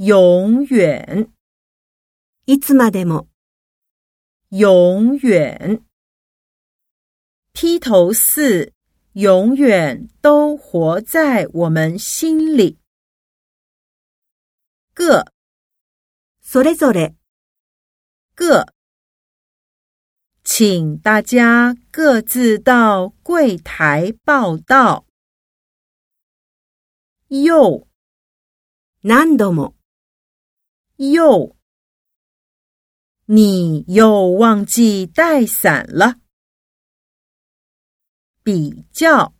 永远，いつまでも。永远，披头四永远都活在我们心里。各，それそれ。各，请大家各自到柜台报到。又，何度も。又，你又忘记带伞了。比较，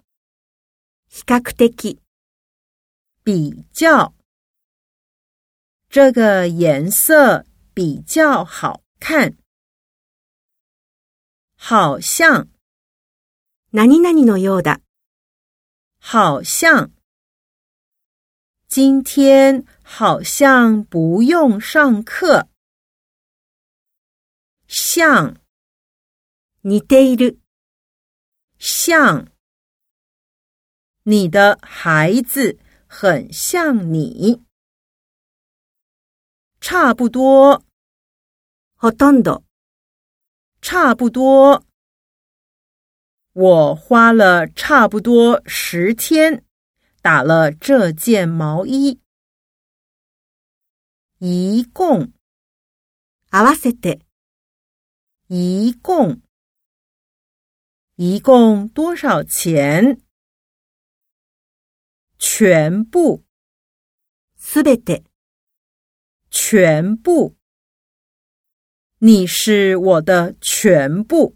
比較这个颜色比较好看。好像，なになにのようだ，好像。今天好像不用上课。像，ニテイル。像，你的孩子很像你。差不多，ほとんど。差不多，我花了差不多十天。打了这件毛衣，一共，合わせて，一共，一共多少钱？全部，すべて，全部。你是我的全部。